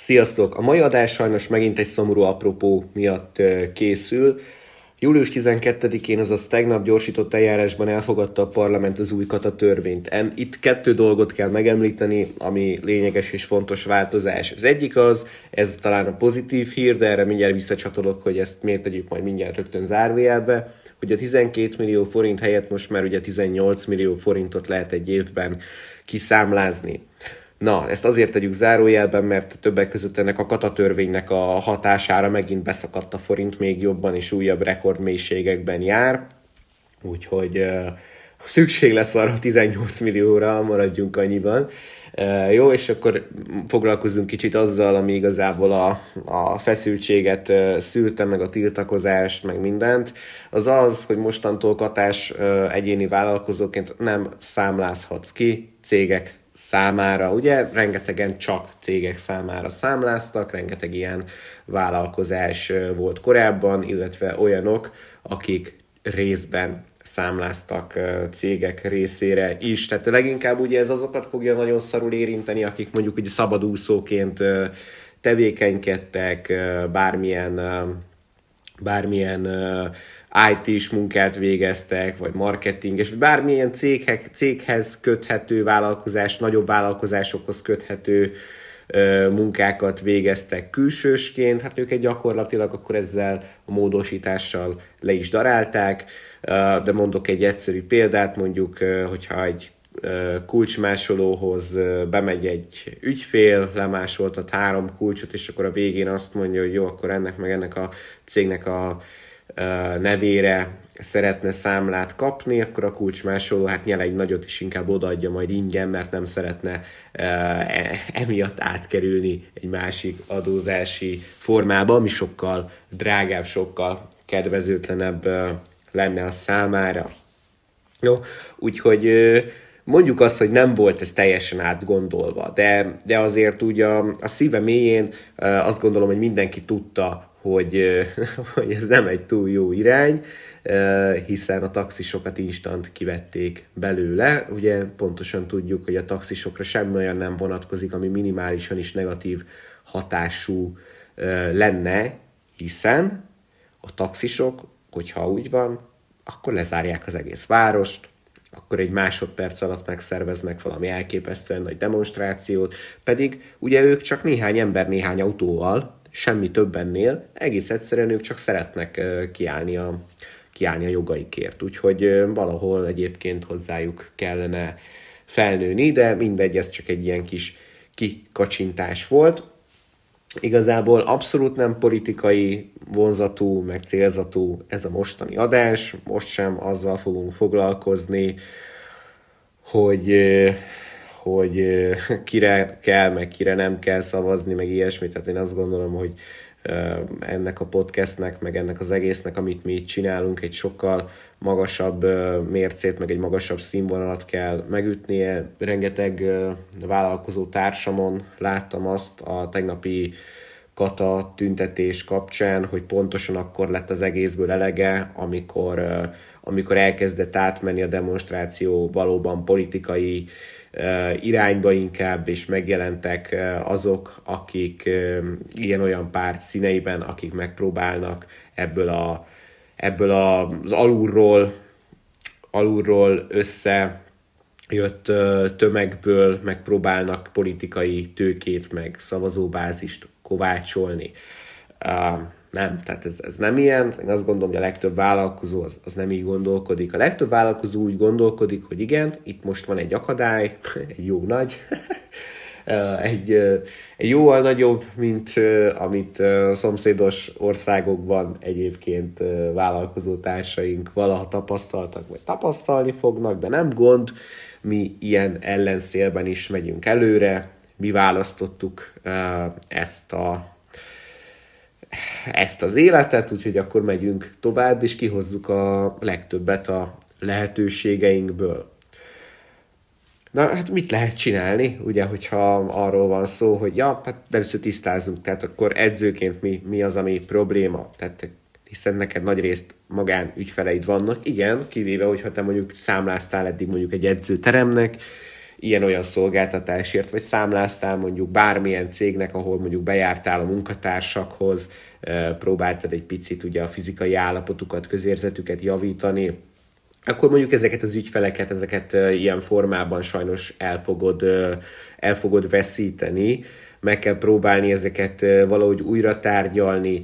Sziasztok! A mai adás sajnos megint egy szomorú apropó miatt készül. Július 12-én, azaz tegnap gyorsított eljárásban elfogadta a parlament az új kata. Itt kettő dolgot kell megemlíteni, ami lényeges és fontos változás. Az egyik az, ez talán a pozitív hír, de erre mindjárt visszacsatolok, hogy ezt miért tegyük majd mindjárt rögtön zárvéjelbe, hogy a 12 millió forint helyett most már ugye 18 millió forintot lehet egy évben kiszámlázni. Na, ezt azért tegyük zárójelben, mert többek között ennek a katatörvénynek a hatására megint beszakadt a forint még jobban és újabb rekordmélységekben jár. Úgyhogy uh, szükség lesz arra 18 millióra, maradjunk annyiban. Uh, jó, és akkor foglalkozunk kicsit azzal, ami igazából a, a feszültséget uh, szülte, meg a tiltakozást, meg mindent. Az az, hogy mostantól katás uh, egyéni vállalkozóként nem számlázhatsz ki cégek számára, ugye rengetegen csak cégek számára számláztak, rengeteg ilyen vállalkozás volt korábban, illetve olyanok, akik részben számláztak cégek részére is. Tehát leginkább ugye ez azokat fogja nagyon szarul érinteni, akik mondjuk ugye szabadúszóként tevékenykedtek, bármilyen bármilyen IT-s munkát végeztek, vagy marketing, és bármilyen céghez, céghez köthető vállalkozás, nagyobb vállalkozásokhoz köthető munkákat végeztek külsősként, hát őket gyakorlatilag akkor ezzel a módosítással le is darálták, de mondok egy egyszerű példát, mondjuk, hogyha egy kulcsmásolóhoz bemegy egy ügyfél, lemásoltat három kulcsot, és akkor a végén azt mondja, hogy jó, akkor ennek meg ennek a cégnek a nevére szeretne számlát kapni, akkor a kulcsmásoló hát nyel egy nagyot, és inkább odaadja majd ingyen, mert nem szeretne e, emiatt átkerülni egy másik adózási formába, ami sokkal drágább, sokkal kedvezőtlenebb lenne a számára. Jó, úgyhogy mondjuk azt, hogy nem volt ez teljesen átgondolva, de, de azért úgy a, a szíve mélyén azt gondolom, hogy mindenki tudta, hogy, hogy ez nem egy túl jó irány, hiszen a taxisokat instant kivették belőle. Ugye pontosan tudjuk, hogy a taxisokra semmi olyan nem vonatkozik, ami minimálisan is negatív hatású lenne, hiszen a taxisok, hogyha úgy van, akkor lezárják az egész várost, akkor egy másodperc alatt megszerveznek valami elképesztően nagy demonstrációt, pedig ugye ők csak néhány ember néhány autóval semmi több ennél, egész egyszerűen ők csak szeretnek kiállni a, kiállni a jogaikért. Úgyhogy valahol egyébként hozzájuk kellene felnőni, de mindegy, ez csak egy ilyen kis kikacsintás volt. Igazából abszolút nem politikai vonzatú, meg célzatú ez a mostani adás. Most sem azzal fogunk foglalkozni, hogy hogy kire kell, meg kire nem kell szavazni, meg ilyesmi. Tehát én azt gondolom, hogy ennek a podcastnek, meg ennek az egésznek, amit mi itt csinálunk, egy sokkal magasabb mércét, meg egy magasabb színvonalat kell megütnie. Rengeteg vállalkozó társamon láttam azt a tegnapi kata tüntetés kapcsán, hogy pontosan akkor lett az egészből elege, amikor, amikor elkezdett átmenni a demonstráció valóban politikai irányba inkább, és megjelentek azok, akik ilyen-olyan párt színeiben, akik megpróbálnak ebből, a, ebből az alulról, alulról össze jött tömegből megpróbálnak politikai tőkét, meg szavazóbázist kovácsolni nem, tehát ez, ez nem ilyen. Én azt gondolom, hogy a legtöbb vállalkozó az, az nem így gondolkodik. A legtöbb vállalkozó úgy gondolkodik, hogy igen, itt most van egy akadály, egy jó nagy, egy, egy jóval nagyobb, mint amit szomszédos országokban egyébként vállalkozó társaink valaha tapasztaltak, vagy tapasztalni fognak, de nem gond, mi ilyen ellenszélben is megyünk előre, mi választottuk ezt a ezt az életet, úgyhogy akkor megyünk tovább, és kihozzuk a legtöbbet a lehetőségeinkből. Na, hát mit lehet csinálni, ugye, hogyha arról van szó, hogy ja, hát először tisztázunk, tehát akkor edzőként mi, mi az, ami probléma, tehát hiszen neked nagy részt magán ügyfeleid vannak, igen, kivéve, hogyha te mondjuk számláztál eddig mondjuk egy edzőteremnek, ilyen-olyan szolgáltatásért, vagy számláztál mondjuk bármilyen cégnek, ahol mondjuk bejártál a munkatársakhoz, próbáltad egy picit ugye a fizikai állapotukat, közérzetüket javítani, akkor mondjuk ezeket az ügyfeleket, ezeket ilyen formában sajnos el fogod, el fogod veszíteni, meg kell próbálni ezeket valahogy újra tárgyalni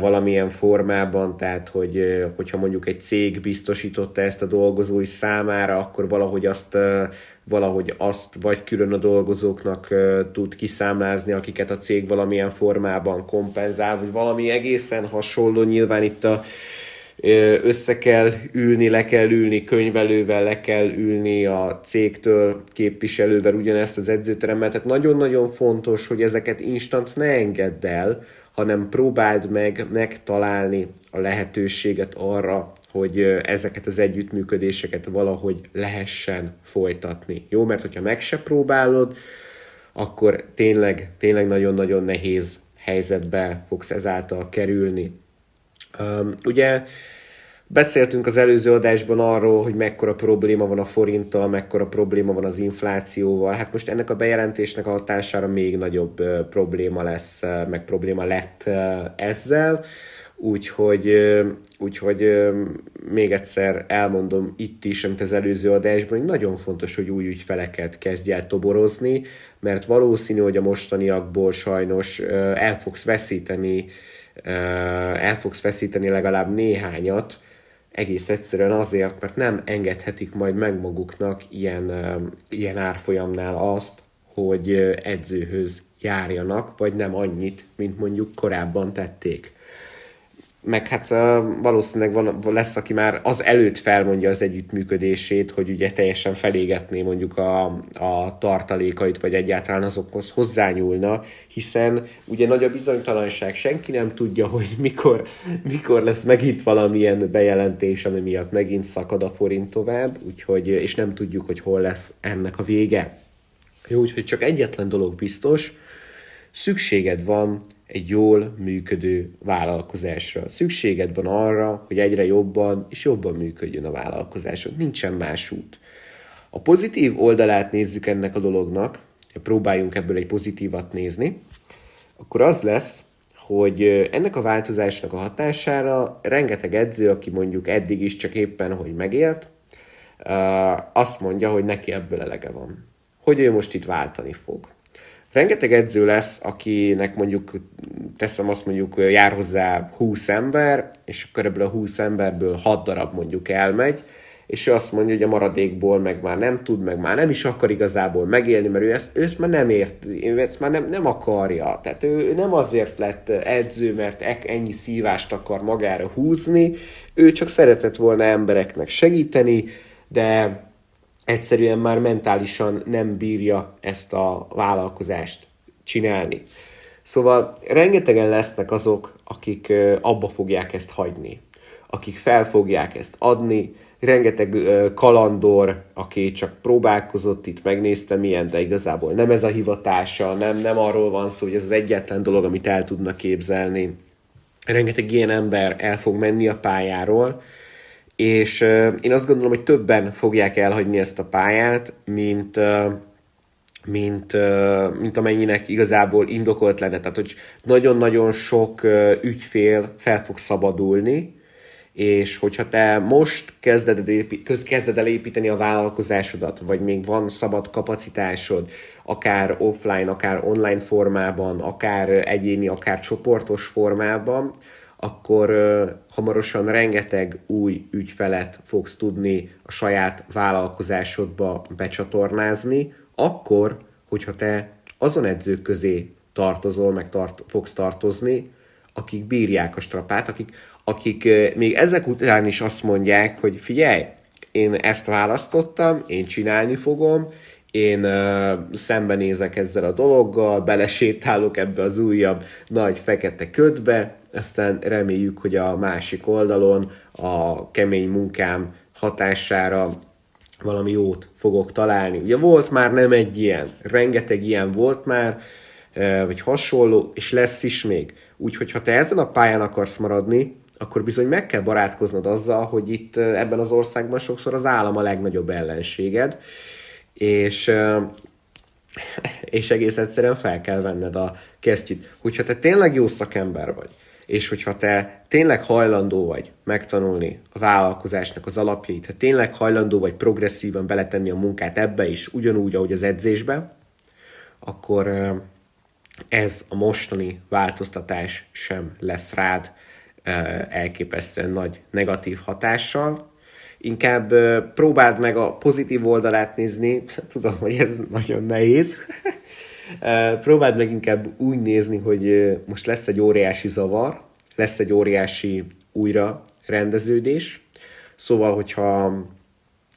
valamilyen formában, tehát hogy, hogyha mondjuk egy cég biztosította ezt a dolgozói számára, akkor valahogy azt valahogy azt vagy külön a dolgozóknak tud kiszámlázni, akiket a cég valamilyen formában kompenzál, vagy valami egészen hasonló. Nyilván itt a össze kell ülni, le kell ülni könyvelővel, le kell ülni a cégtől képviselővel ugyanezt az edzőteremmel. Tehát nagyon-nagyon fontos, hogy ezeket instant ne engedd el, hanem próbáld meg megtalálni a lehetőséget arra, hogy ezeket az együttműködéseket valahogy lehessen folytatni. Jó, mert hogyha meg se próbálod, akkor tényleg, tényleg nagyon-nagyon nehéz helyzetbe fogsz ezáltal kerülni. Um, ugye beszéltünk az előző adásban arról, hogy mekkora probléma van a forinttal, mekkora probléma van az inflációval. Hát most ennek a bejelentésnek a hatására még nagyobb probléma lesz, uh, meg probléma lett ezzel. Úgyhogy, úgyhogy még egyszer elmondom itt is, amit az előző adásban, hogy nagyon fontos, hogy új ügyfeleket kezdj el toborozni, mert valószínű, hogy a mostaniakból sajnos el fogsz veszíteni el fogsz feszíteni legalább néhányat, egész egyszerűen azért, mert nem engedhetik majd meg maguknak ilyen, ilyen árfolyamnál azt, hogy edzőhöz járjanak, vagy nem annyit, mint mondjuk korábban tették meg hát valószínűleg van, lesz, aki már az előtt felmondja az együttműködését, hogy ugye teljesen felégetné mondjuk a, a tartalékait, vagy egyáltalán azokhoz hozzányúlna, hiszen ugye nagy a bizonytalanság, senki nem tudja, hogy mikor, mikor lesz megint valamilyen bejelentés, ami miatt megint szakad a forint tovább, úgyhogy, és nem tudjuk, hogy hol lesz ennek a vége. Jó, úgyhogy csak egyetlen dolog biztos, szükséged van egy jól működő vállalkozásra. Szükséged van arra, hogy egyre jobban és jobban működjön a vállalkozásod. Nincsen más út. A pozitív oldalát nézzük ennek a dolognak, próbáljunk ebből egy pozitívat nézni, akkor az lesz, hogy ennek a változásnak a hatására rengeteg edző, aki mondjuk eddig is csak éppen, hogy megélt, azt mondja, hogy neki ebből elege van. Hogy ő most itt váltani fog. Rengeteg edző lesz, akinek mondjuk, teszem azt mondjuk, jár hozzá 20 ember, és ebből a 20 emberből 6 darab mondjuk elmegy, és ő azt mondja, hogy a maradékból meg már nem tud, meg már nem is akar igazából megélni, mert ő ezt, ő ezt már nem ért, ő ezt már nem, nem akarja. Tehát ő, ő nem azért lett edző, mert ennyi szívást akar magára húzni, ő csak szeretett volna embereknek segíteni, de egyszerűen már mentálisan nem bírja ezt a vállalkozást csinálni. Szóval rengetegen lesznek azok, akik abba fogják ezt hagyni, akik fel fogják ezt adni, rengeteg kalandor, aki csak próbálkozott itt, megnézte milyen, de igazából nem ez a hivatása, nem, nem arról van szó, hogy ez az egyetlen dolog, amit el tudna képzelni. Rengeteg ilyen ember el fog menni a pályáról, és én azt gondolom, hogy többen fogják elhagyni ezt a pályát, mint, uh, mint, uh, mint amennyinek igazából indokolt lenne. Tehát, hogy nagyon-nagyon sok ügyfél fel fog szabadulni, és hogyha te most kezded, kezded el építeni a vállalkozásodat, vagy még van szabad kapacitásod, akár offline, akár online formában, akár egyéni, akár csoportos formában, akkor hamarosan rengeteg új ügyfelet fogsz tudni a saját vállalkozásodba becsatornázni, akkor, hogyha te azon edzők közé tartozol, meg tart, fogsz tartozni, akik bírják a strapát, akik, akik még ezek után is azt mondják, hogy figyelj, én ezt választottam, én csinálni fogom, én uh, szembenézek ezzel a dologgal, belesétálok ebbe az újabb nagy fekete ködbe, aztán reméljük, hogy a másik oldalon a kemény munkám hatására valami jót fogok találni. Ugye volt már nem egy ilyen, rengeteg ilyen volt már, vagy hasonló, és lesz is még. Úgyhogy ha te ezen a pályán akarsz maradni, akkor bizony meg kell barátkoznod azzal, hogy itt ebben az országban sokszor az állam a legnagyobb ellenséged, és, és egész egyszerűen fel kell venned a kesztyűt. Hogyha te tényleg jó szakember vagy, és hogyha te tényleg hajlandó vagy megtanulni a vállalkozásnak az alapjait, ha tényleg hajlandó vagy progresszívan beletenni a munkát ebbe is, ugyanúgy, ahogy az edzésbe, akkor ez a mostani változtatás sem lesz rád elképesztően nagy negatív hatással. Inkább próbáld meg a pozitív oldalát nézni, tudom, hogy ez nagyon nehéz. Próbáld meg inkább úgy nézni, hogy most lesz egy óriási zavar, lesz egy óriási újra rendeződés. Szóval, hogyha,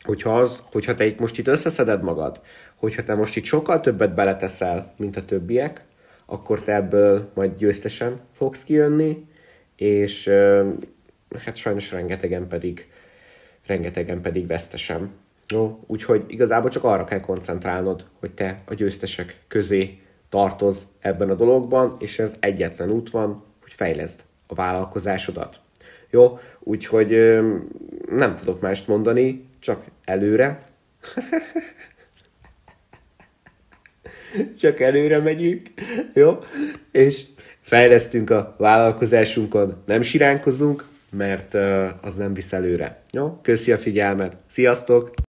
hogyha, az, hogyha te itt most itt összeszeded magad, hogyha te most itt sokkal többet beleteszel, mint a többiek, akkor te ebből majd győztesen fogsz kijönni, és hát sajnos rengetegen pedig, rengetegen pedig vesztesen. Jó, úgyhogy igazából csak arra kell koncentrálnod, hogy te a győztesek közé tartoz ebben a dologban, és ez egyetlen út van, hogy fejleszd a vállalkozásodat. Jó, úgyhogy nem tudok mást mondani, csak előre. csak előre megyünk, jó? És fejlesztünk a vállalkozásunkon, nem siránkozunk, mert az nem visz előre. Jó? Köszi a figyelmet, sziasztok!